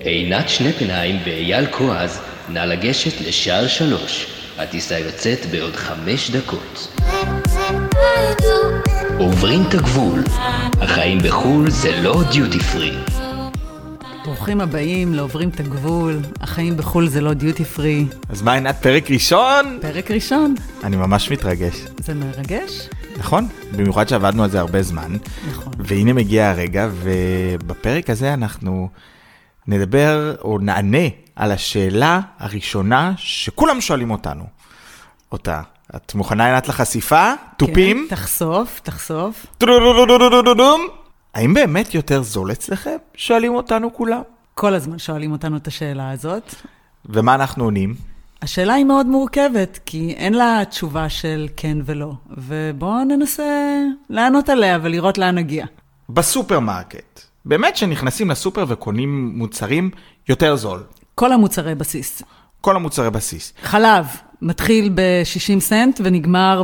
עינת שנפנהיים ואייל כועז, נא לגשת לשער שלוש. הטיסה יוצאת בעוד חמש דקות. עוברים את הגבול. החיים בחו"ל זה לא דיוטי פרי. ברוכים הבאים לעוברים את הגבול, החיים בחו"ל זה לא דיוטי פרי. אז מה עינת, פרק ראשון? פרק ראשון, אני ממש מתרגש. זה מרגש? נכון? במיוחד שעבדנו על זה הרבה זמן. נכון. והנה מגיע הרגע, ובפרק הזה אנחנו נדבר או נענה על השאלה הראשונה שכולם שואלים אותנו. אותה. את מוכנה עינת לחשיפה? תופים? כן, תחשוף, תחשוף. האם באמת יותר זול אצלכם? שואלים אותנו כולם. כל הזמן שואלים אותנו את השאלה הזאת. ומה אנחנו עונים? השאלה היא מאוד מורכבת, כי אין לה תשובה של כן ולא. ובואו ננסה לענות עליה ולראות לאן נגיע. בסופרמרקט. באמת שנכנסים לסופר וקונים מוצרים יותר זול. כל המוצרי בסיס. כל המוצרי בסיס. חלב, מתחיל ב-60 סנט ונגמר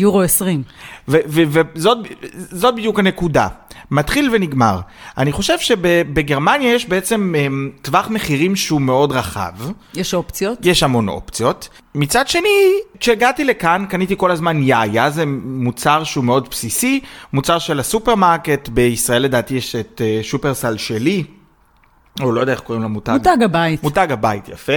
ביורו 20. ו- ו- וזאת זאת בדיוק הנקודה. מתחיל ונגמר. אני חושב שבגרמניה יש בעצם אמ, טווח מחירים שהוא מאוד רחב. יש אופציות. יש המון אופציות. מצד שני, כשהגעתי לכאן קניתי כל הזמן יאיה, זה מוצר שהוא מאוד בסיסי, מוצר של הסופרמרקט, בישראל לדעתי יש את אה, שופרסל שלי, או לא יודע איך קוראים למותג. מותג הבית. מותג הבית, יפה.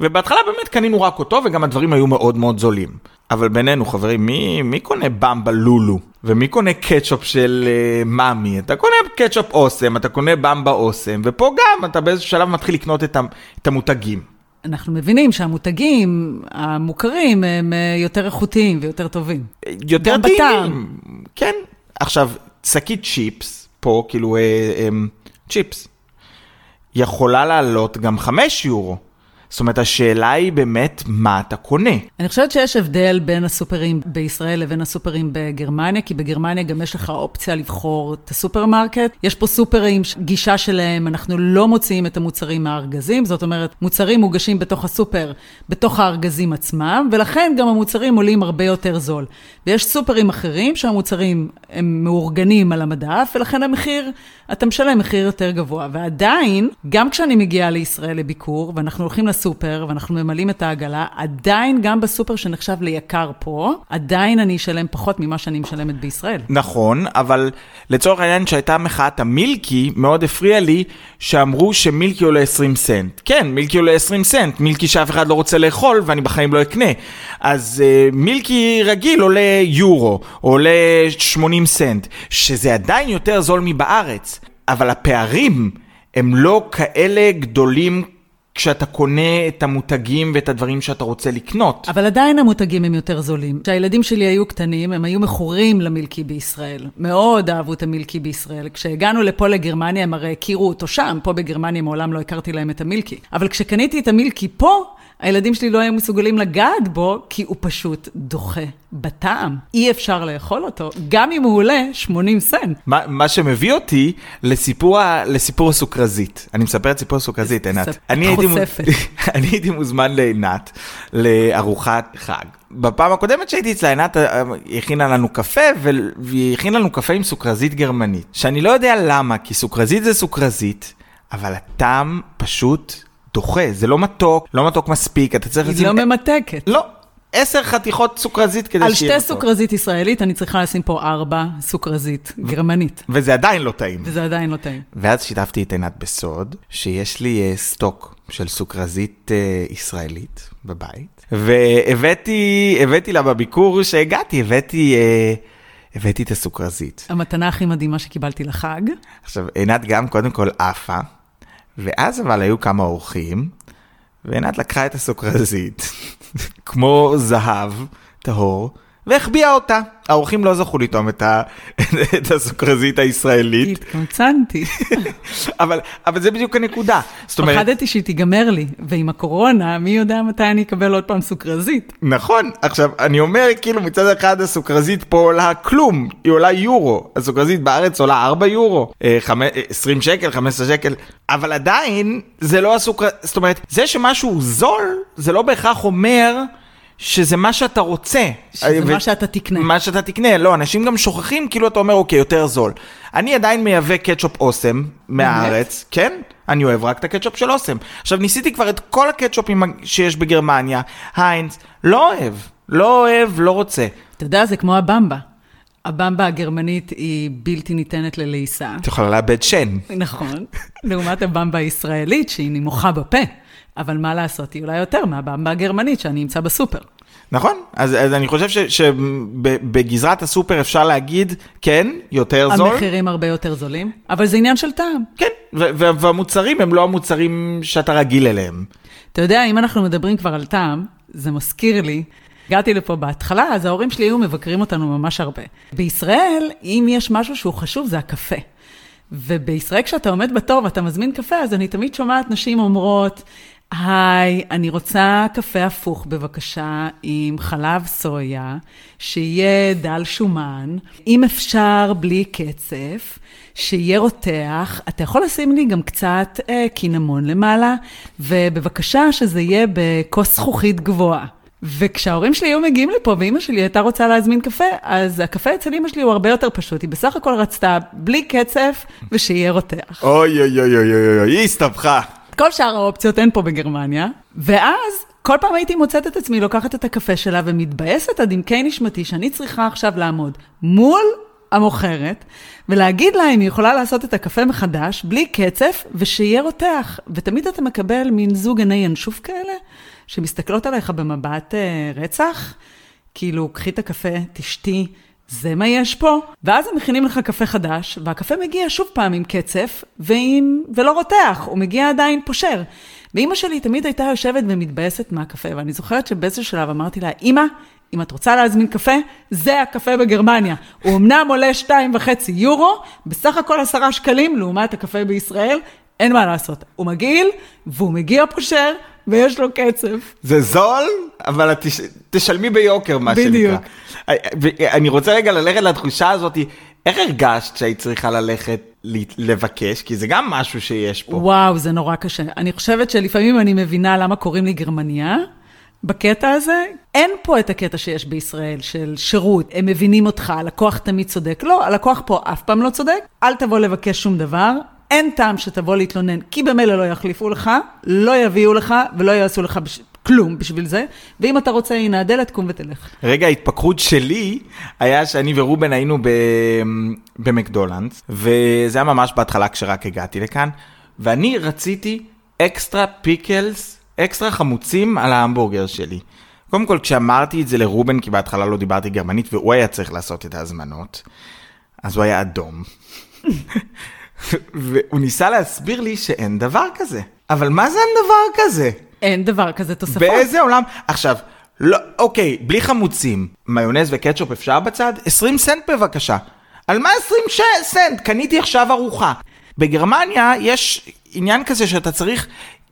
ובהתחלה באמת קנינו רק אותו, וגם הדברים היו מאוד מאוד זולים. אבל בינינו, חברים, מי, מי קונה במבה לולו? ומי קונה קטשופ של אה, מאמי? אתה קונה קטשופ אוסם, אתה קונה במבה אוסם, ופה גם אתה באיזשהו שלב מתחיל לקנות את, את המותגים. אנחנו מבינים שהמותגים המוכרים הם אה, יותר איכותיים ויותר טובים. יותר טעימים. כן. עכשיו, שקית צ'יפס, פה, כאילו, אה, אה, צ'יפס, יכולה לעלות גם 5 יורו. זאת אומרת, השאלה היא באמת מה אתה קונה. אני חושבת שיש הבדל בין הסופרים בישראל לבין הסופרים בגרמניה, כי בגרמניה גם יש לך אופציה לבחור את הסופרמרקט. יש פה סופרים, גישה שלהם, אנחנו לא מוציאים את המוצרים מהארגזים, זאת אומרת, מוצרים מוגשים בתוך הסופר, בתוך הארגזים עצמם, ולכן גם המוצרים עולים הרבה יותר זול. ויש סופרים אחרים שהמוצרים הם מאורגנים על המדף, ולכן המחיר, אתה משלם מחיר יותר גבוה. ועדיין, גם כשאני מגיעה לישראל לביקור, ואנחנו הולכים לסופר, ואנחנו ממלאים את העגלה, עדיין גם בסופר שנחשב ליקר פה, עדיין אני אשלם פחות ממה שאני משלמת בישראל. נכון, אבל לצורך העניין שהייתה מחאת המילקי, מאוד הפריע לי שאמרו שמילקי עולה 20 סנט. כן, מילקי עולה 20 סנט, מילקי שאף אחד לא רוצה לאכול ואני בחיים לא אקנה. אז uh, מילקי רגיל עולה יורו, עולה 80 סנט, שזה עדיין יותר זול מבארץ. אבל הפערים הם לא כאלה גדולים כשאתה קונה את המותגים ואת הדברים שאתה רוצה לקנות. אבל עדיין המותגים הם יותר זולים. כשהילדים שלי היו קטנים, הם היו מכורים למילקי בישראל. מאוד אהבו את המילקי בישראל. כשהגענו לפה לגרמניה, הם הרי הכירו אותו שם. פה בגרמניה מעולם לא הכרתי להם את המילקי. אבל כשקניתי את המילקי פה, הילדים שלי לא היו מסוגלים לגעת בו, כי הוא פשוט דוחה בטעם. אי אפשר לאכול אותו, גם אם הוא עולה 80 סנט. מה, מה שמביא אותי לסיפור, לסיפור הסוכרזית. אני מספר את סיפור הסוכרזית, עינת. את אני הייתי. אני הייתי מוזמן לעינת לארוחת חג. בפעם הקודמת שהייתי אצלה, עינת אה, הכינה לנו קפה, והיא הכינה לנו קפה עם סוכרזית גרמנית. שאני לא יודע למה, כי סוכרזית זה סוכרזית, אבל הטעם פשוט דוחה. זה לא מתוק, לא מתוק מספיק, אתה צריך היא לא ממתקת. לא, עשר חתיכות סוכרזית כדי על שיהיה שתי מתוק. סוכרזית ישראלית, אני צריכה לשים פה ארבע סוכרזית גרמנית. וזה עדיין לא טעים. וזה עדיין לא טעים. ואז שיתפתי את עינת בסוד, שיש לי אה, סטוק של סוכרזית אה, ישראלית בבית, והבאתי הבאתי לה בביקור שהגעתי, הבאתי, אה, הבאתי את הסוכרזית. המתנה הכי מדהימה שקיבלתי לחג. עכשיו, עינת גם קודם כל עפה, ואז אבל היו כמה אורחים, ועינת לקחה את הסוכרזית, כמו זהב טהור, והחביאה אותה. האורחים לא זכו לטעום את, ה... את הסוכרזית הישראלית, התקמצנתי. אבל, אבל זה בדיוק הנקודה. זאת אומרת, פחדתי שהיא תיגמר לי, ועם הקורונה, מי יודע מתי אני אקבל עוד פעם סוכרזית. נכון, עכשיו אני אומר כאילו מצד אחד הסוכרזית פה עולה כלום, היא עולה יורו, הסוכרזית בארץ עולה 4 יורו, אה, חמ... אה, 20 שקל, 15 שקל, אבל עדיין זה לא הסוכר... זאת אומרת, זה שמשהו זול, זה לא בהכרח אומר שזה מה שאתה רוצה. שזה ו- מה שאתה תקנה. מה שאתה תקנה, לא, אנשים גם שוכחים, כאילו אתה אומר, אוקיי, יותר זול. אני עדיין מייבא קטשופ אוסם מהארץ, כן? אני אוהב רק את הקטשופ של אוסם. עכשיו, ניסיתי כבר את כל הקטשופים שיש בגרמניה, היינץ, לא אוהב, לא אוהב, לא רוצה. אתה יודע, זה כמו הבמבה. הבמבה הגרמנית היא בלתי ניתנת ללעיסה. את יכולה לאבד שן. נכון. לעומת הבמבה הישראלית, שהיא נמוכה בפה. אבל מה לעשות, היא אולי יותר מהבמבה הגרמנית שאני אמצא בסופר. נכון, אז, אז אני חושב שבגזרת הסופר אפשר להגיד, כן, יותר זול. המחירים הרבה יותר זולים, אבל זה עניין של טעם. כן, והמוצרים הם לא המוצרים שאתה רגיל אליהם. אתה יודע, אם אנחנו מדברים כבר על טעם, זה מזכיר לי, הגעתי לפה בהתחלה, אז ההורים שלי היו מבקרים אותנו ממש הרבה. בישראל, אם יש משהו שהוא חשוב, זה הקפה. ובישראל, כשאתה עומד בתור ואתה מזמין קפה, אז אני תמיד שומעת נשים אומרות, היי, אני רוצה קפה הפוך בבקשה, עם חלב סויה, שיהיה דל שומן, אם אפשר בלי קצף, שיהיה רותח, אתה יכול לשים לי גם קצת אה, קינמון למעלה, ובבקשה שזה יהיה בכוס זכוכית גבוהה. וכשההורים שלי היו מגיעים לפה, ואימא שלי הייתה רוצה להזמין קפה, אז הקפה אצל אימא שלי הוא הרבה יותר פשוט. היא בסך הכל רצתה בלי קצף ושיהיה רותח. אוי אוי אוי אוי אוי היא הסתבכה. כל שאר האופציות אין פה בגרמניה, ואז כל פעם הייתי מוצאת את עצמי לוקחת את הקפה שלה ומתבאסת עד עמקי נשמתי שאני צריכה עכשיו לעמוד מול המוכרת ולהגיד לה אם היא יכולה לעשות את הקפה מחדש בלי קצף ושיהיה רותח. ותמיד אתה מקבל מין זוג עיני ינשוף כאלה שמסתכלות עליך במבט אה, רצח, כאילו קחי את הקפה, תשתי. זה מה יש פה? ואז הם מכינים לך קפה חדש, והקפה מגיע שוב פעם עם קצף, ועם... ולא רותח, הוא מגיע עדיין פושר. ואימא שלי תמיד הייתה יושבת ומתבאסת מהקפה, ואני זוכרת שבאיזשהו שלב אמרתי לה, אימא, אם את רוצה להזמין קפה, זה הקפה בגרמניה. הוא אמנם עולה שתיים וחצי יורו, בסך הכל עשרה שקלים, לעומת הקפה בישראל, אין מה לעשות. הוא מגעיל, והוא מגיע פושר, ויש לו קצף. זה זול, אבל את תש... תשלמי ביוקר, מה בדיוק. שנקרא. אני רוצה רגע ללכת לתחושה הזאת, איך הרגשת שהיית צריכה ללכת לבקש? כי זה גם משהו שיש פה. וואו, זה נורא קשה. אני חושבת שלפעמים אני מבינה למה קוראים לי גרמניה. בקטע הזה, אין פה את הקטע שיש בישראל של שירות, הם מבינים אותך, הלקוח תמיד צודק. לא, הלקוח פה אף פעם לא צודק, אל תבוא לבקש שום דבר, אין טעם שתבוא להתלונן, כי במילא לא יחליפו לך, לא יביאו לך ולא יעשו לך בש... כלום בשביל זה, ואם אתה רוצה, הנה הדלת, קום ותלך. רגע ההתפקרות שלי היה שאני ורובן היינו ב... במקדונלדס, וזה היה ממש בהתחלה כשרק הגעתי לכאן, ואני רציתי extra pickles, אקסטרה חמוצים על ההמבורגר שלי. קודם כל, כשאמרתי את זה לרובן, כי בהתחלה לא דיברתי גרמנית, והוא היה צריך לעשות את ההזמנות, אז הוא היה אדום. והוא ניסה להסביר לי שאין דבר כזה. אבל מה זה אין דבר כזה? אין דבר כזה תוספות. באיזה עולם? עכשיו, לא, אוקיי, בלי חמוצים, מיונז וקטשופ אפשר בצד? 20 סנט בבקשה. על מה 20 ש... סנט? קניתי עכשיו ארוחה. בגרמניה יש עניין כזה שאתה צריך,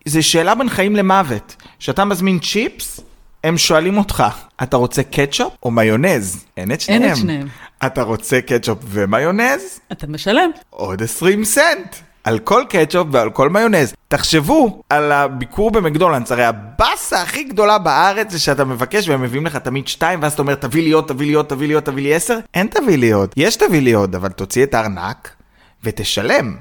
זה שאלה בין חיים למוות. כשאתה מזמין צ'יפס, הם שואלים אותך, אתה רוצה קטשופ או מיונז? אין את שניהם. אין את שניהם. אתה רוצה קטשופ ומיונז? אתה משלם. עוד 20 סנט. על כל קטשופ ועל כל מיונז. תחשבו על הביקור במקדולנדס, הרי הבאסה הכי גדולה בארץ זה שאתה מבקש והם מביאים לך תמיד שתיים ואז אתה אומר תביא לי עוד, תביא לי עוד, תביא לי עוד, תביא לי עשר. אין תביא לי עוד. יש תביא לי עוד, אבל תוציא את הארנק ותשלם.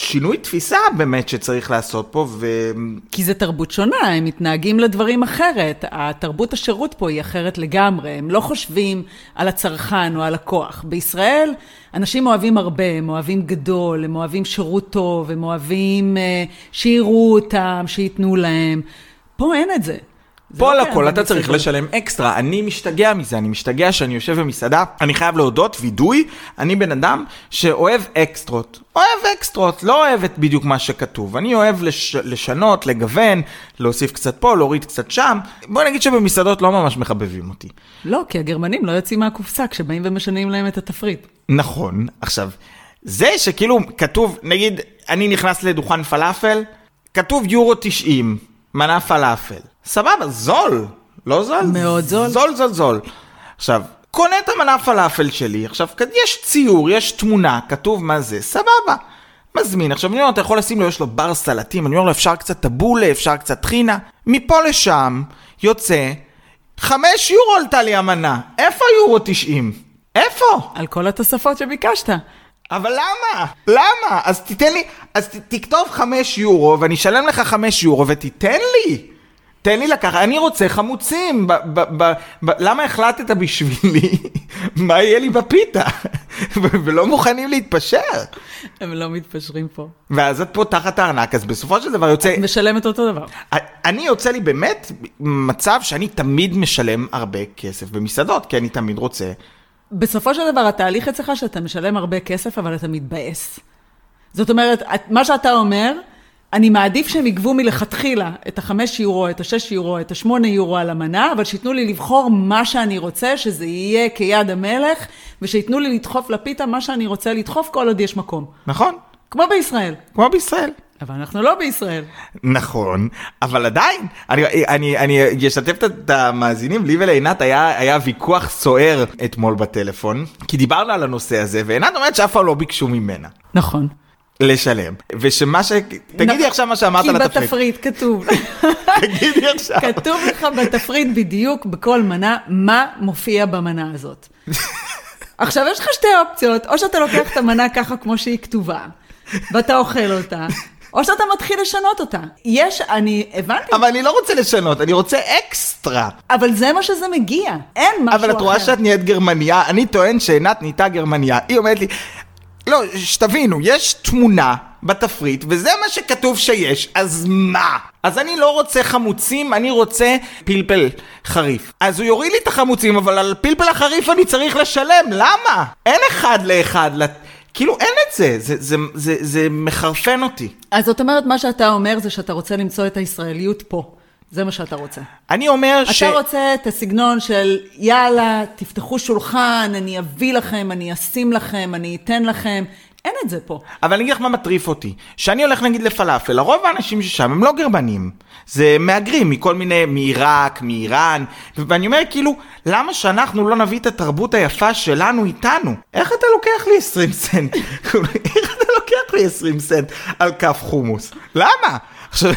שינוי תפיסה באמת שצריך לעשות פה, ו... כי זה תרבות שונה, הם מתנהגים לדברים אחרת. התרבות השירות פה היא אחרת לגמרי. הם לא חושבים על הצרכן או הלקוח. בישראל אנשים אוהבים הרבה, הם אוהבים גדול, הם אוהבים שירות טוב, הם אוהבים uh, שיראו אותם, שייתנו להם. פה אין את זה. זה פה לא על הכל אתה צריך. לשלם אקסטרה, אני משתגע מזה, אני משתגע שאני יושב במסעדה, אני חייב להודות, וידוי, אני בן אדם שאוהב אקסטרות, אוהב אקסטרות, לא אוהב את בדיוק מה שכתוב, אני אוהב לש... לשנות, לגוון, להוסיף קצת פה, להוריד קצת שם, בוא נגיד שבמסעדות לא ממש מחבבים אותי. לא, כי הגרמנים לא יוצאים מהקופסה כשבאים ומשנים להם את התפריט. נכון, עכשיו, זה שכאילו כתוב, נגיד, אני נכנס לדוכן פלאפל, כתוב יורו 90, מנה פלאפל. סבבה, זול, לא זול? מאוד זול. זול, זול, זול. עכשיו, קונה את המנה פלאפל שלי, עכשיו, יש ציור, יש תמונה, כתוב מה זה, סבבה. מזמין, עכשיו אני אומר, אתה יכול לשים לו, יש לו בר סלטים, אני אומר לו, אפשר קצת טבולה, אפשר קצת טחינה. מפה לשם, יוצא, חמש יורו עלתה לי המנה. איפה יורו 90? איפה? על כל התוספות שביקשת. אבל למה? למה? אז תיתן לי, אז ת, תכתוב חמש יורו ואני אשלם לך חמש יורו ותיתן לי. תן לי לקחת, אני רוצה חמוצים. ב, ב, ב, ב, למה החלטת בשבילי מה יהיה לי בפיתה? ולא מוכנים להתפשר. הם לא מתפשרים פה. ואז את פה תחת הארנק, אז בסופו של דבר יוצא... משלמת אותו דבר. אני יוצא לי באמת מצב שאני תמיד משלם הרבה כסף במסעדות, כי אני תמיד רוצה בסופו של דבר, התהליך אצלך שאתה משלם הרבה כסף, אבל אתה מתבאס. זאת אומרת, מה שאתה אומר, אני מעדיף שהם יגבו מלכתחילה את החמש יורו, את השש יורו, את השמונה יורו על המנה, אבל שייתנו לי לבחור מה שאני רוצה, שזה יהיה כיד המלך, ושייתנו לי לדחוף לפיתה מה שאני רוצה לדחוף כל עוד יש מקום. נכון. כמו בישראל. כמו בישראל. אבל אנחנו לא בישראל. נכון, אבל עדיין, אני, אני, אני אשתף את המאזינים, לי ולעינת היה, היה ויכוח סוער אתמול בטלפון, כי דיברנו על הנושא הזה, ועינת אומרת שאף פעם לא ביקשו ממנה. נכון. לשלם, ושמה ש... תגידי עכשיו מה שאמרת על התפריט. כי בתפריט כתוב. תגידי עכשיו. כתוב לך בתפריט בדיוק בכל מנה מה מופיע במנה הזאת. עכשיו יש לך שתי אופציות, או שאתה לוקח את המנה ככה כמו שהיא כתובה, ואתה אוכל אותה, או שאתה מתחיל לשנות אותה. יש, אני הבנתי. אבל אני לא רוצה לשנות, אני רוצה אקסטרה. אבל זה מה שזה מגיע, אין משהו אחר. אבל את רואה שאת נהיית גרמניה, אני טוען שעינת נהייתה גרמניה. היא אומרת לי, לא, שתבינו, יש תמונה בתפריט, וזה מה שכתוב שיש, אז מה? אז אני לא רוצה חמוצים, אני רוצה פלפל חריף. אז הוא יוריד לי את החמוצים, אבל על פלפל החריף אני צריך לשלם, למה? אין אחד לאחד. לת... כאילו אין את זה, זה, זה, זה, זה מחרפן אותי. אז זאת אומרת, מה שאתה אומר זה שאתה רוצה למצוא את הישראליות פה. זה מה שאתה רוצה. אני אומר אתה ש... אתה רוצה את הסגנון של יאללה, תפתחו שולחן, אני אביא לכם, אני אשים לכם, אני אתן לכם. אין את זה פה. אבל אני אגיד לך מה מטריף אותי. שאני הולך נגיד לפלאפל, לרוב האנשים ששם הם לא גרמנים. זה מהגרים מכל מיני, מעיראק, מאיראן. ואני אומר כאילו, למה שאנחנו לא נביא את התרבות היפה שלנו איתנו? איך אתה לוקח לי 20 סנט? איך אתה לוקח לי 20 סנט על כף חומוס? למה? עכשיו,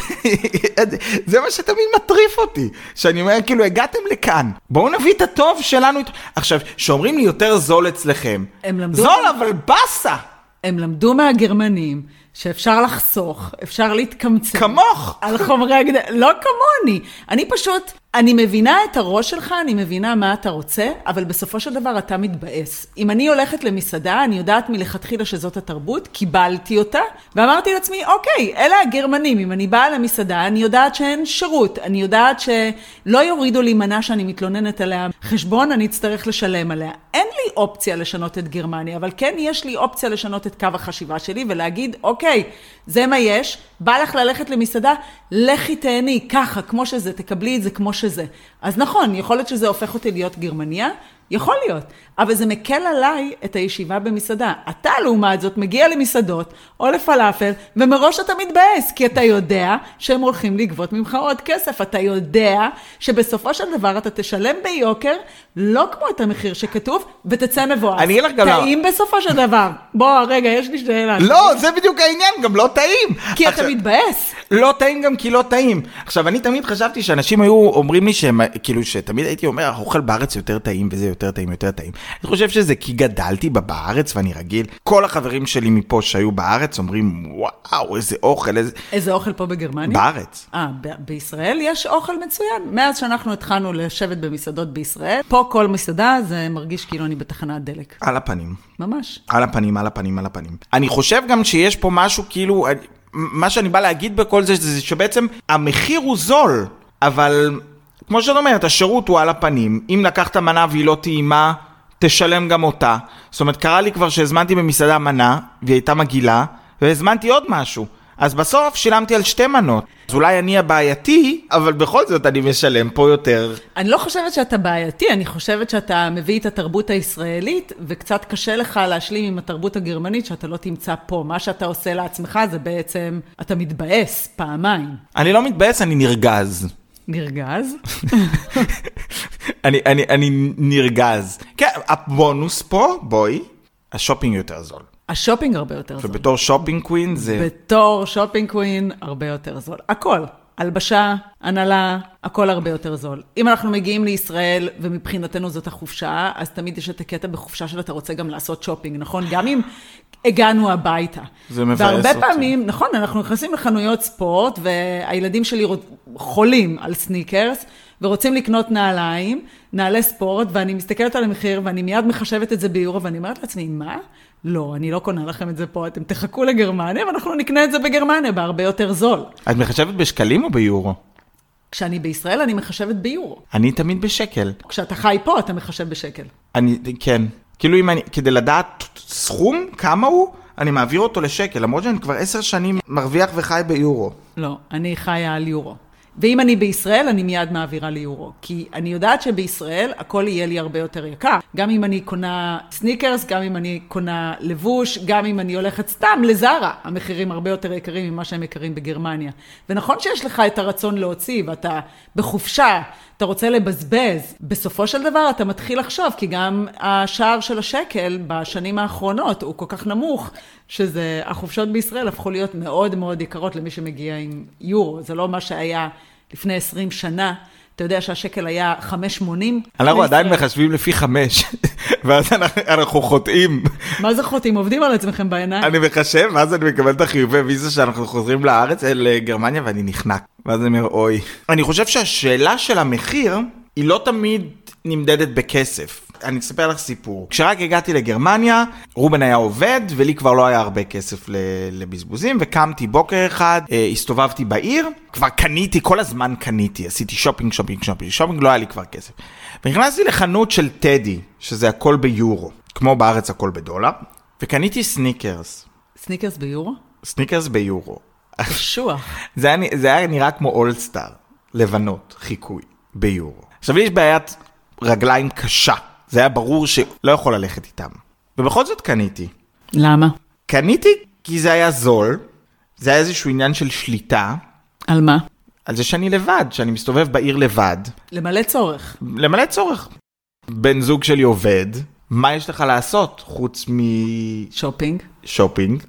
זה מה שתמיד מטריף אותי, שאני אומר, כאילו, הגעתם לכאן, בואו נביא את הטוב שלנו. עכשיו, שאומרים לי יותר זול אצלכם. זול אבל באסה. הם למדו מהגרמנים שאפשר לחסוך, אפשר להתקמצן. כמוך. על חומרי הגדל, לא כמוני. אני פשוט, אני מבינה את הראש שלך, אני מבינה מה אתה רוצה, אבל בסופו של דבר אתה מתבאס. אם אני הולכת למסעדה, אני יודעת מלכתחילה שזאת התרבות, קיבלתי אותה, ואמרתי לעצמי, אוקיי, אלה הגרמנים, אם אני באה למסעדה, אני יודעת שאין שירות, אני יודעת שלא יורידו לי מנה שאני מתלוננת עליה, חשבון אני אצטרך לשלם עליה. אין לי אופציה לשנות את גרמניה, אבל כן יש לי אופציה לשנות את קו החשיבה שלי ולהגיד, אוקיי, זה מה יש, בא לך ללכת למסעדה, לכי תהני, ככה, כמו שזה, תקבלי את זה כמו שזה. אז נכון, יכול להיות שזה הופך אותי להיות גרמניה, יכול להיות, אבל זה מקל עליי את הישיבה במסעדה. אתה, לעומת זאת, מגיע למסעדות או לפלאפל, ומראש אתה מתבאס, כי אתה יודע שהם הולכים לגבות ממך עוד כסף. אתה יודע שבסופו של דבר אתה תשלם ביוקר, לא כמו את המחיר שכתוב, ותצא מבואס. אני אגיד לך גם... טעים בסופו של דבר. בוא, רגע, יש לי שאלה. לא, זה בדיוק העניין, גם לא טעים. כי אתה מתבאס. לא טעים גם כי לא טעים. עכשיו, אני תמיד חשבתי שאנשים היו אומרים לי שהם, כאילו, שתמיד הייתי אומר, האוכל בארץ יותר טעים וזה יותר טעים, יותר טעים. אני חושב שזה כי גדלתי בארץ ואני רגיל. כל החברים שלי מפה שהיו בארץ אומרים, וואו, איזה אוכל, איזה... איזה אוכל פה בגרמניה? בארץ. אה, ב- בישראל יש אוכל מצוין. מאז שאנחנו התחלנו לשבת במסעדות בישראל, פה כל מסעדה זה מרגיש כאילו אני בתחנת דלק. על הפנים. ממש. על הפנים, על הפנים, על הפנים. אני חושב גם שיש פה משהו כאילו, מה שאני בא להגיד בכל זה, זה שבעצם המחיר הוא זול, אבל כמו שאת אומרת, השירות הוא על הפנים. אם לקחת מנה והיא לא טעימה, תשלם גם אותה. זאת אומרת, קרה לי כבר שהזמנתי במסעדה מנה, והיא הייתה מגעילה, והזמנתי עוד משהו. אז בסוף שילמתי על שתי מנות. אז אולי אני הבעייתי, אבל בכל זאת אני משלם פה יותר. אני לא חושבת שאתה בעייתי, אני חושבת שאתה מביא את התרבות הישראלית, וקצת קשה לך להשלים עם התרבות הגרמנית שאתה לא תמצא פה. מה שאתה עושה לעצמך זה בעצם, אתה מתבאס פעמיים. אני לא מתבאס, אני נרגז. נרגז? אני, אני, אני נרגז. כן, הבונוס פה, בואי, השופינג יותר זול. השופינג הרבה יותר זול. ובתור shopping queen זה... בתור shopping queen הרבה יותר זול. הכל. הלבשה, הנעלה, הכל הרבה יותר זול. אם אנחנו מגיעים לישראל, ומבחינתנו זאת החופשה, אז תמיד יש את הקטע בחופשה שאתה רוצה גם לעשות שופינג, נכון? גם אם הגענו הביתה. זה מבאס והרבה אותי. פעמים, נכון, אנחנו נכנסים לחנויות ספורט, והילדים שלי חולים על סניקרס, ורוצים לקנות נעליים, נעלי ספורט, ואני מסתכלת על המחיר, ואני מיד מחשבת את זה ביורו, ואני אומרת לעצמי, מה? לא, אני לא קונה לכם את זה פה, אתם תחכו לגרמניה, ואנחנו נקנה את זה בגרמניה בהרבה יותר זול. את מחשבת בשקלים או ביורו? כשאני בישראל, אני מחשבת ביורו. אני תמיד בשקל. כשאתה חי פה, אתה מחשב בשקל. אני, כן. כאילו אם אני, כדי לדעת סכום, כמה הוא, אני מעביר אותו לשקל, למרות שאני כבר עשר שנים מרוויח וחי ביורו. לא, אני חיה על יורו. ואם אני בישראל, אני מיד מעבירה ליורו. כי אני יודעת שבישראל הכל יהיה לי הרבה יותר יקר. גם אם אני קונה סניקרס, גם אם אני קונה לבוש, גם אם אני הולכת סתם לזרה, המחירים הרבה יותר יקרים ממה שהם יקרים בגרמניה. ונכון שיש לך את הרצון להוציא, ואתה בחופשה, אתה רוצה לבזבז. בסופו של דבר אתה מתחיל לחשוב, כי גם השער של השקל בשנים האחרונות הוא כל כך נמוך, שזה, החופשות בישראל הפכו להיות מאוד מאוד יקרות למי שמגיע עם יורו. זה לא מה שהיה לפני 20 שנה. אתה יודע שהשקל היה 5.80? אנחנו עדיין. מחשבים לפי חמש, ואז אנחנו- חוטאים. מה זה חוטאים? עובדים על עצמכם בעיניים? אני מחשב, ואז אני מקבל את החיובי ויזה שאנחנו חוזרים לארץ, אה, לגרמניה, ואני נחנק. ואז אני אומר, אוי. אני חושב שהשאלה של המחיר, היא לא תמיד נמדדת בכסף. אני אספר לך סיפור. כשרק הגעתי לגרמניה, רובן היה עובד, ולי כבר לא היה הרבה כסף לבזבוזים, וקמתי בוקר אחד, אה, הסתובבתי בעיר, כבר קניתי, כל הזמן קניתי, עשיתי שופינג, שופינג, שופינג, שופינג, לא היה לי כבר כסף. ונכנסתי לחנות של TEDi, שזה הכל ביורו, כמו בארץ הכל בדולר, וקניתי סניקרס. סניקרס ביורו? סניקרס ביורו. קשוח. זה היה, זה היה נראה כמו אולסטאר, לבנות, חיקוי, ביורו. עכשיו לי יש בעיית רגליים קשה, זה היה ברור שלא יכול ללכת איתם. ובכל זאת קניתי. למה? קניתי כי זה היה זול, זה היה איזשהו עניין של שליטה, על מה? על זה שאני לבד, שאני מסתובב בעיר לבד, למלא צורך. למלא צורך. בן זוג שלי עובד, מה יש לך לעשות חוץ שופינג. משופינג?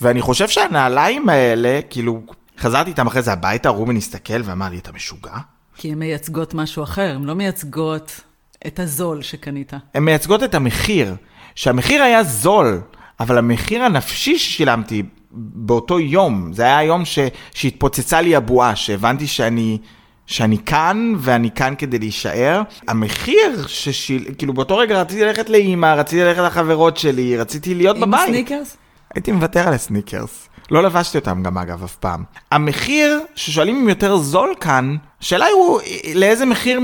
ואני חושב שהנעליים האלה, כאילו, חזרתי איתם אחרי זה הביתה, רובן הסתכל ואמר לי, אתה משוגע? כי הן מייצגות משהו אחר, הן לא מייצגות את הזול שקנית. הן מייצגות את המחיר, שהמחיר היה זול, אבל המחיר הנפשי ששילמתי באותו יום, זה היה היום ש, שהתפוצצה לי הבועה, שהבנתי שאני, שאני כאן, ואני כאן כדי להישאר. המחיר ששיל... כאילו באותו רגע רציתי ללכת לאימא, רציתי ללכת לחברות שלי, רציתי להיות עם בבית. סניקרס? הייתי מוותר על הסניקרס. לא לבשתי אותם גם אגב אף פעם. המחיר ששואלים אם יותר זול כאן, השאלה היא לאיזה מחיר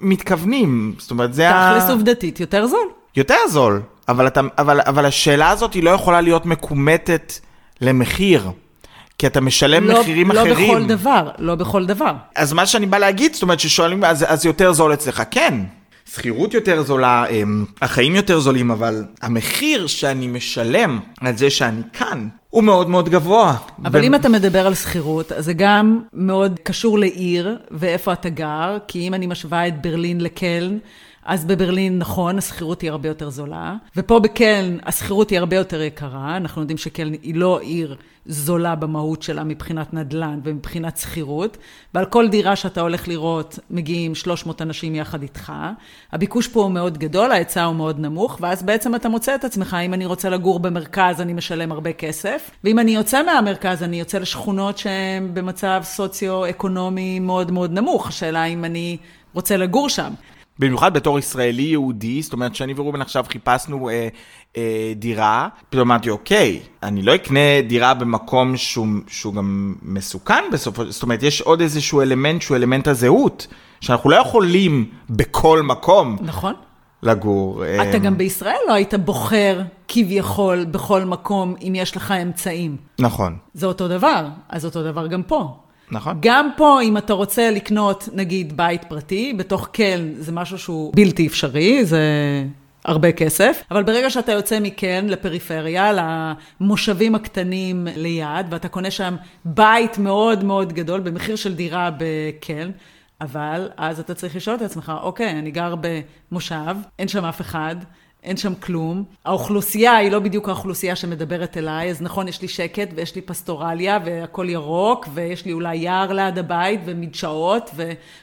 מתכוונים. זאת אומרת זה ה... תכלס עובדתית יותר זול. יותר זול, אבל, אתה, אבל, אבל השאלה הזאת היא לא יכולה להיות מקומטת למחיר, כי אתה משלם לא, מחירים לא אחרים. בכל דבר, לא בכל דבר. אז מה שאני בא להגיד, זאת אומרת ששואלים, אז, אז יותר זול אצלך, כן. שכירות יותר זולה, הם, החיים יותר זולים, אבל המחיר שאני משלם על זה שאני כאן, הוא מאוד מאוד גבוה. אבל ו- אם אתה מדבר על שכירות, אז זה גם מאוד קשור לעיר ואיפה אתה גר, כי אם אני משווה את ברלין לקלן, אז בברלין, נכון, השכירות היא הרבה יותר זולה, ופה בקלן השכירות היא הרבה יותר יקרה. אנחנו יודעים שקלן היא לא עיר זולה במהות שלה מבחינת נדל"ן ומבחינת שכירות, ועל כל דירה שאתה הולך לראות מגיעים 300 אנשים יחד איתך. הביקוש פה הוא מאוד גדול, ההיצע הוא מאוד נמוך, ואז בעצם אתה מוצא את עצמך, אם אני רוצה לגור במרכז, אני משלם הרבה כסף, ואם אני יוצא מהמרכז, אני יוצא לשכונות שהן במצב סוציו-אקונומי מאוד מאוד נמוך. השאלה אם אני רוצה לגור שם. במיוחד בתור ישראלי יהודי, זאת אומרת שאני ורובן עכשיו חיפשנו אה, אה, דירה, פתאום אמרתי, אוקיי, אני לא אקנה דירה במקום שהוא, שהוא גם מסוכן בסופו, זאת אומרת, יש עוד איזשהו אלמנט שהוא אלמנט הזהות, שאנחנו לא יכולים בכל מקום נכון? לגור. אה, אתה גם בישראל לא היית בוחר כביכול בכל מקום אם יש לך אמצעים. נכון, זה אותו דבר, אז אותו דבר גם פה. נכון. גם פה, אם אתה רוצה לקנות, נגיד, בית פרטי, בתוך קלן זה משהו שהוא בלתי אפשרי, זה הרבה כסף, אבל ברגע שאתה יוצא מקלן לפריפריה, למושבים הקטנים ליד, ואתה קונה שם בית מאוד מאוד גדול במחיר של דירה בקלן, אבל אז אתה צריך לשאול את עצמך, אוקיי, אני גר במושב, אין שם אף אחד, אין שם כלום. האוכלוסייה היא לא בדיוק האוכלוסייה שמדברת אליי, אז נכון, יש לי שקט ויש לי פסטורליה והכל ירוק, ויש לי אולי יער ליד הבית ומדשאות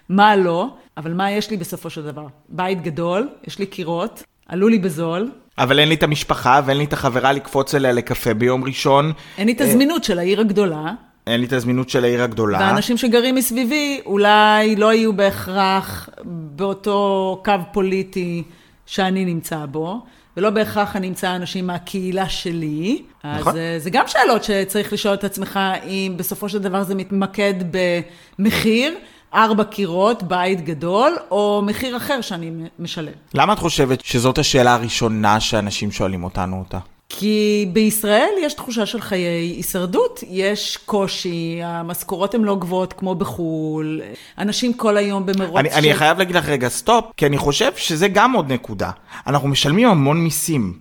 ומה לא, אבל מה יש לי בסופו של דבר? בית גדול, יש לי קירות, עלו לי בזול. אבל אין לי את המשפחה ואין לי את החברה לקפוץ אליה לקפה ביום ראשון. אין לי את הזמינות של העיר הגדולה. אין לי את הזמינות של העיר הגדולה. והאנשים שגרים מסביבי אולי לא יהיו בהכרח באותו קו פוליטי שאני נמצא בו, ולא בהכרח אני אמצא אנשים מהקהילה שלי. נכון. אז אה, זה גם שאלות שצריך לשאול את עצמך, אם בסופו של דבר זה מתמקד במחיר, ארבע קירות, בית גדול, או מחיר אחר שאני משלם. למה את חושבת שזאת השאלה הראשונה שאנשים שואלים אותנו אותה? כי בישראל יש תחושה של חיי הישרדות, יש קושי, המשכורות הן לא גבוהות כמו בחו"ל, אנשים כל היום במרוץ אני, אני חייב להגיד לך רגע סטופ, כי אני חושב שזה גם עוד נקודה. אנחנו משלמים המון מיסים.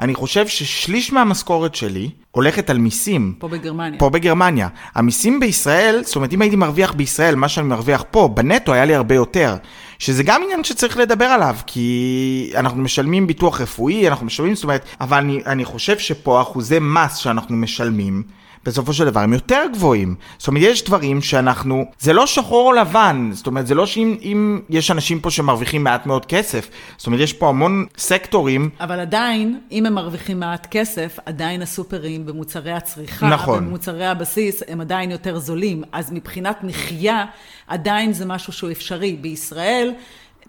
אני חושב ששליש מהמשכורת שלי הולכת על מיסים. פה בגרמניה. פה בגרמניה. המיסים בישראל, זאת אומרת, אם הייתי מרוויח בישראל מה שאני מרוויח פה, בנטו היה לי הרבה יותר. שזה גם עניין שצריך לדבר עליו, כי אנחנו משלמים ביטוח רפואי, אנחנו משלמים, זאת אומרת, אבל אני, אני חושב שפה אחוזי מס שאנחנו משלמים, בסופו של דבר הם יותר גבוהים. זאת אומרת, יש דברים שאנחנו, זה לא שחור או לבן, זאת אומרת, זה לא שאם אם יש אנשים פה שמרוויחים מעט מאוד כסף, זאת אומרת, יש פה המון סקטורים. אבל עדיין, אם הם מרוויחים מעט כסף, עדיין הסופרים במוצרי הצריכה, נכון. במוצרי הבסיס, הם עדיין יותר זולים. אז מבחינת מחיה, עדיין זה משהו שהוא אפשרי. בישראל,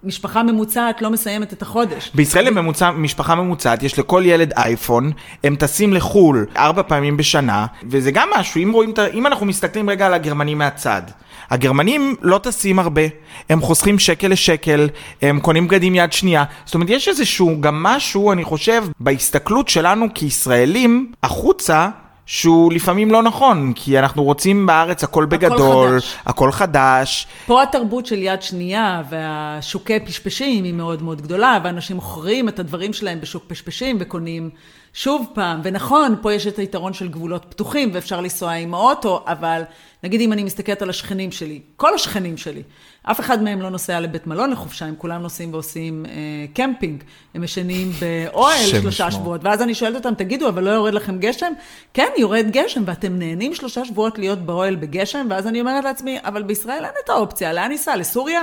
משפחה ממוצעת לא מסיימת את החודש. בישראל לממוצע, משפחה ממוצעת, יש לכל ילד אייפון, הם טסים לחו"ל ארבע פעמים בשנה, וזה גם משהו, אם, רואים, אם אנחנו מסתכלים רגע על הגרמנים מהצד. הגרמנים לא טסים הרבה, הם חוסכים שקל לשקל, הם קונים בגדים יד שנייה. זאת אומרת, יש איזשהו גם משהו, אני חושב, בהסתכלות שלנו כישראלים, החוצה, שהוא לפעמים לא נכון, כי אנחנו רוצים בארץ הכל בגדול, חדש. הכל חדש. פה התרבות של יד שנייה והשוקי פשפשים היא מאוד מאוד גדולה, ואנשים מוכרים את הדברים שלהם בשוק פשפשים וקונים שוב פעם. ונכון, פה יש את היתרון של גבולות פתוחים ואפשר לנסוע עם האוטו, אבל נגיד אם אני מסתכלת על השכנים שלי, כל השכנים שלי, אף אחד מהם לא נוסע לבית מלון לחופשה, הם כולם נוסעים ועושים אה, קמפינג. הם ישנים באוהל שלושה ישמור. שבועות, ואז אני שואלת אותם, תגידו, אבל לא יורד לכם גשם? כן, יורד גשם, ואתם נהנים שלושה שבועות להיות באוהל בגשם, ואז אני אומרת לעצמי, אבל בישראל אין את האופציה, לאן ניסע? לסוריה?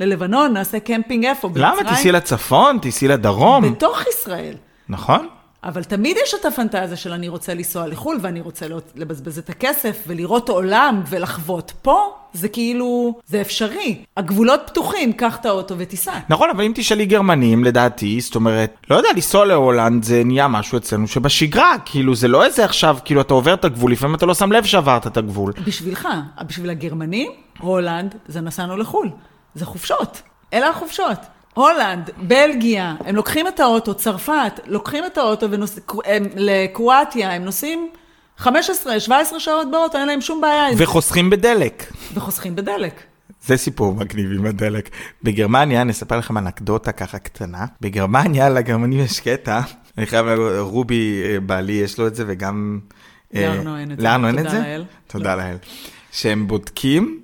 ללבנון? נעשה קמפינג איפה? למה? תיסעי לצפון, תיסעי לדרום. בתוך ישראל. נכון? אבל תמיד יש את הפנטזיה של אני רוצה לנסוע לחו"ל, ואני רוצה לבזבז את הכסף, ולראות עולם, ולחוות. פה זה כאילו, זה אפשרי. הגבולות פתוחים, קח את האוטו ותיסע. נכון, אבל אם תשאלי גרמנים, לדעתי, זאת אומרת, לא יודע, לנסוע להולנד זה נהיה משהו אצלנו שבשגרה, כאילו זה לא איזה עכשיו, כאילו אתה עובר את הגבול, לפעמים אתה לא שם לב שעברת את הגבול. בשבילך, בשביל הגרמנים, הולנד זה נסענו לחו"ל. זה חופשות. אלה החופשות. הולנד, בלגיה, הם לוקחים את האוטו, צרפת, לוקחים את האוטו ונוס... הם, לקרואטיה, הם נוסעים 15-17 שעות באוטו, אין להם שום בעיה. וחוסכים בדלק. וחוסכים בדלק. זה סיפור מגניב עם הדלק. בגרמניה, אני אספר לכם אנקדוטה ככה קטנה. בגרמניה, לגרמנים יש קטע, אני חייב רובי אה, בעלי יש לו את זה, וגם... אה, לארנו אין את זה. לארנו אין את זה? תודה לאל. שהם בודקים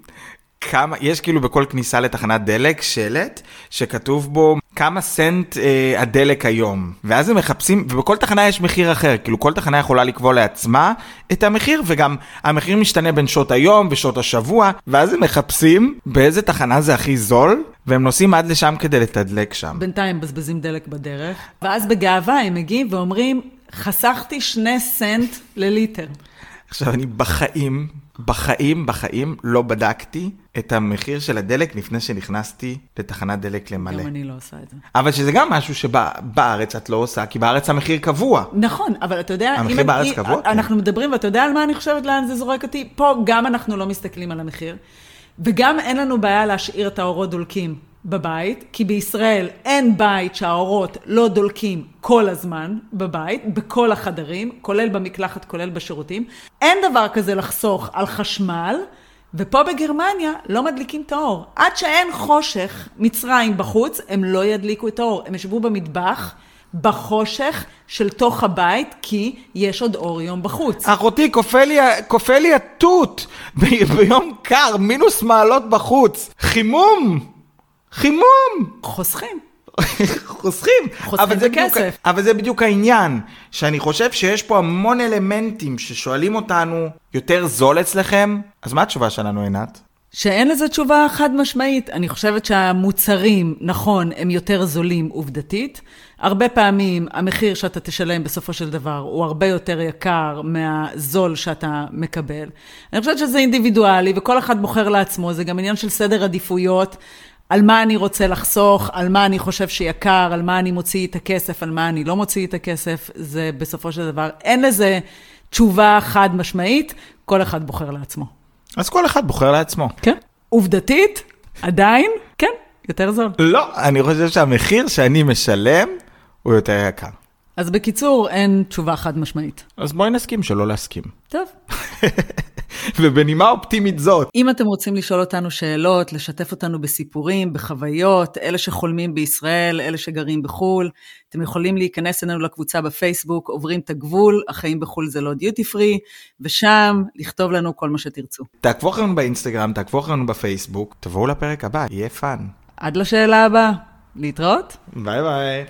כמה, יש כאילו בכל כניסה לתחנת דלק שלט שכתוב בו כמה סנט אה, הדלק היום. ואז הם מחפשים, ובכל תחנה יש מחיר אחר, כאילו כל תחנה יכולה לקבוע לעצמה את המחיר, וגם המחיר משתנה בין שעות היום ושעות השבוע, ואז הם מחפשים באיזה תחנה זה הכי זול, והם נוסעים עד לשם כדי לתדלק שם. בינתיים מבזבזים דלק בדרך, ואז בגאווה הם מגיעים ואומרים, חסכתי שני סנט לליטר. עכשיו, אני בחיים, בחיים, בחיים לא בדקתי את המחיר של הדלק לפני שנכנסתי לתחנת דלק למלא. גם אני לא עושה את זה. אבל שזה גם משהו שבארץ את לא עושה, כי בארץ המחיר קבוע. נכון, אבל אתה יודע, המחיר אם- בארץ אם- קבוע, כן. אנחנו מדברים, ואתה יודע על מה אני חושבת, לאן זה זורק אותי? פה גם אנחנו לא מסתכלים על המחיר, וגם אין לנו בעיה להשאיר את האורות דולקים בבית, כי בישראל אין בית שהאורות לא דולקים כל הזמן בבית, בכל החדרים, כולל במקלחת, כולל בשירותים. אין דבר כזה לחסוך על חשמל. ופה בגרמניה לא מדליקים את האור. עד שאין חושך, מצרים בחוץ, הם לא ידליקו את האור. הם ישבו במטבח, בחושך של תוך הבית, כי יש עוד אור יום בחוץ. אחותי, כופה לי, כופה לי התות ביום קר, מינוס מעלות בחוץ. חימום! חימום! חוסכים. חוסכים. חוסכים אבל זה בדיוק- בכסף. אבל זה בדיוק העניין, שאני חושב שיש פה המון אלמנטים ששואלים אותנו, יותר זול אצלכם? אז מה התשובה שלנו, עינת? שאין לזה תשובה חד משמעית. אני חושבת שהמוצרים, נכון, הם יותר זולים עובדתית. הרבה פעמים המחיר שאתה תשלם בסופו של דבר הוא הרבה יותר יקר מהזול שאתה מקבל. אני חושבת שזה אינדיבידואלי וכל אחד בוחר לעצמו, זה גם עניין של סדר עדיפויות. על מה אני רוצה לחסוך, על מה אני חושב שיקר, על מה אני מוציא את הכסף, על מה אני לא מוציא את הכסף, זה בסופו של דבר, אין לזה תשובה חד משמעית, כל אחד בוחר לעצמו. אז כל אחד בוחר לעצמו. כן. עובדתית, עדיין, כן, יותר זול. לא, אני חושב שהמחיר שאני משלם הוא יותר יקר. אז בקיצור, אין תשובה חד משמעית. אז בואי נסכים שלא להסכים. טוב. ובנימה אופטימית זאת, אם אתם רוצים לשאול אותנו שאלות, לשתף אותנו בסיפורים, בחוויות, אלה שחולמים בישראל, אלה שגרים בחו"ל, אתם יכולים להיכנס אלינו לקבוצה בפייסבוק, עוברים את הגבול, החיים בחו"ל זה לא דיוטי פרי, ושם לכתוב לנו כל מה שתרצו. תעקבו אחרינו באינסטגרם, תעקבו אחרינו בפייסבוק, תבואו לפרק הבא, יהיה fun. עד לשאלה הבאה, להתראות. ביי ביי.